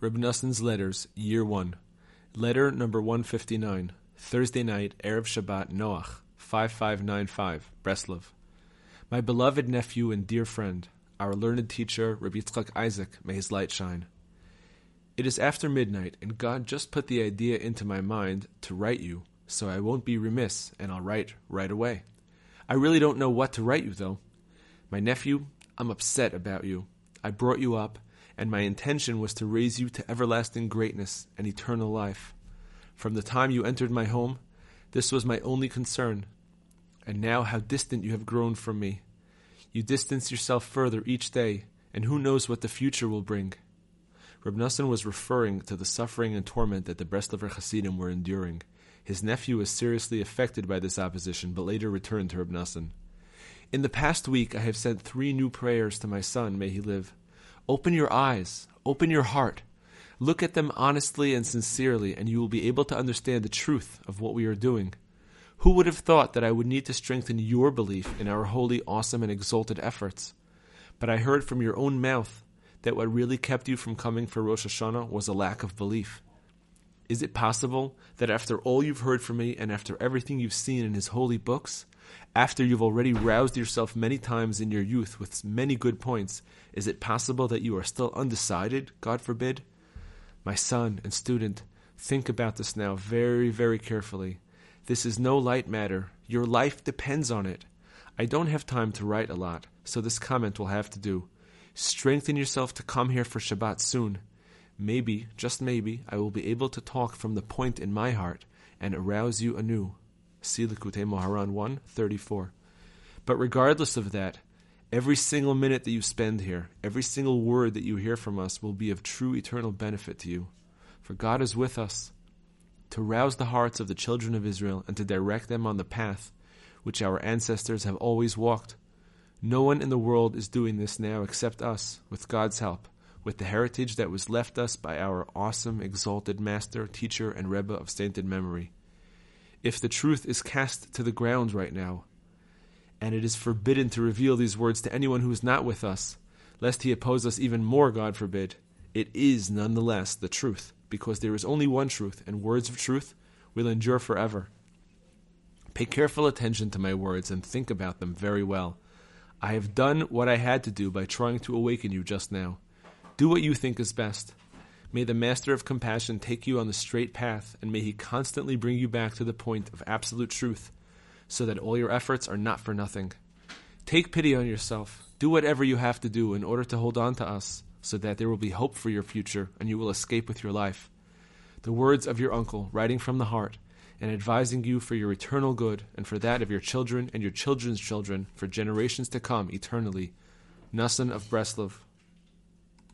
Reb Noson's Letters, Year 1. Letter number 159. Thursday night, Erev Shabbat, Noach, 5595, Breslov. My beloved nephew and dear friend, our learned teacher, Rabbi Isaac, may his light shine. It is after midnight, and God just put the idea into my mind to write you, so I won't be remiss, and I'll write right away. I really don't know what to write you, though. My nephew, I'm upset about you. I brought you up, and my intention was to raise you to everlasting greatness and eternal life. From the time you entered my home, this was my only concern. And now how distant you have grown from me. You distance yourself further each day, and who knows what the future will bring. Reb Noson was referring to the suffering and torment that the Breslover Hasidim were enduring. His nephew was seriously affected by this opposition, but later returned to Reb Noson. In the past week, I have sent three new prayers to my son, may he live. Open your eyes, open your heart. Look at them honestly and sincerely, and you will be able to understand the truth of what we are doing. Who would have thought that I would need to strengthen your belief in our holy, awesome, and exalted efforts? But I heard from your own mouth that what really kept you from coming for Rosh Hashanah was a lack of belief. Is it possible that after all you've heard from me and after everything you've seen in his holy books, after you've already roused yourself many times in your youth with many good points, is it possible that you are still undecided, God forbid? My son and student, think about this now very, very carefully. This is no light matter. Your life depends on it. I don't have time to write a lot, so this comment will have to do. Strengthen yourself to come here for Shabbat soon. Maybe, just maybe, I will be able to talk from the point in my heart and arouse you anew. See Moharan 134. But regardless of that, every single minute that you spend here, every single word that you hear from us will be of true eternal benefit to you. For God is with us to rouse the hearts of the children of Israel and to direct them on the path which our ancestors have always walked. No one in the world is doing this now except us, with God's help, with the heritage that was left us by our awesome, exalted master, teacher, and Rebbe of sainted memory. If the truth is cast to the ground right now, and it is forbidden to reveal these words to anyone who is not with us, lest he oppose us even more, God forbid, it is nonetheless the truth, because there is only one truth, and words of truth will endure forever. Pay careful attention to my words and think about them very well. I have done what I had to do by trying to awaken you just now. Do what you think is best. May the Master of Compassion take you on the straight path, and may he constantly bring you back to the point of absolute truth, so that all your efforts are not for nothing. Take pity on yourself. Do whatever you have to do in order to hold on to us, so that there will be hope for your future and you will escape with your life. The words of your uncle, writing from the heart, and advising you for your eternal good and for that of your children and your children's children for generations to come eternally. Noson of Breslov,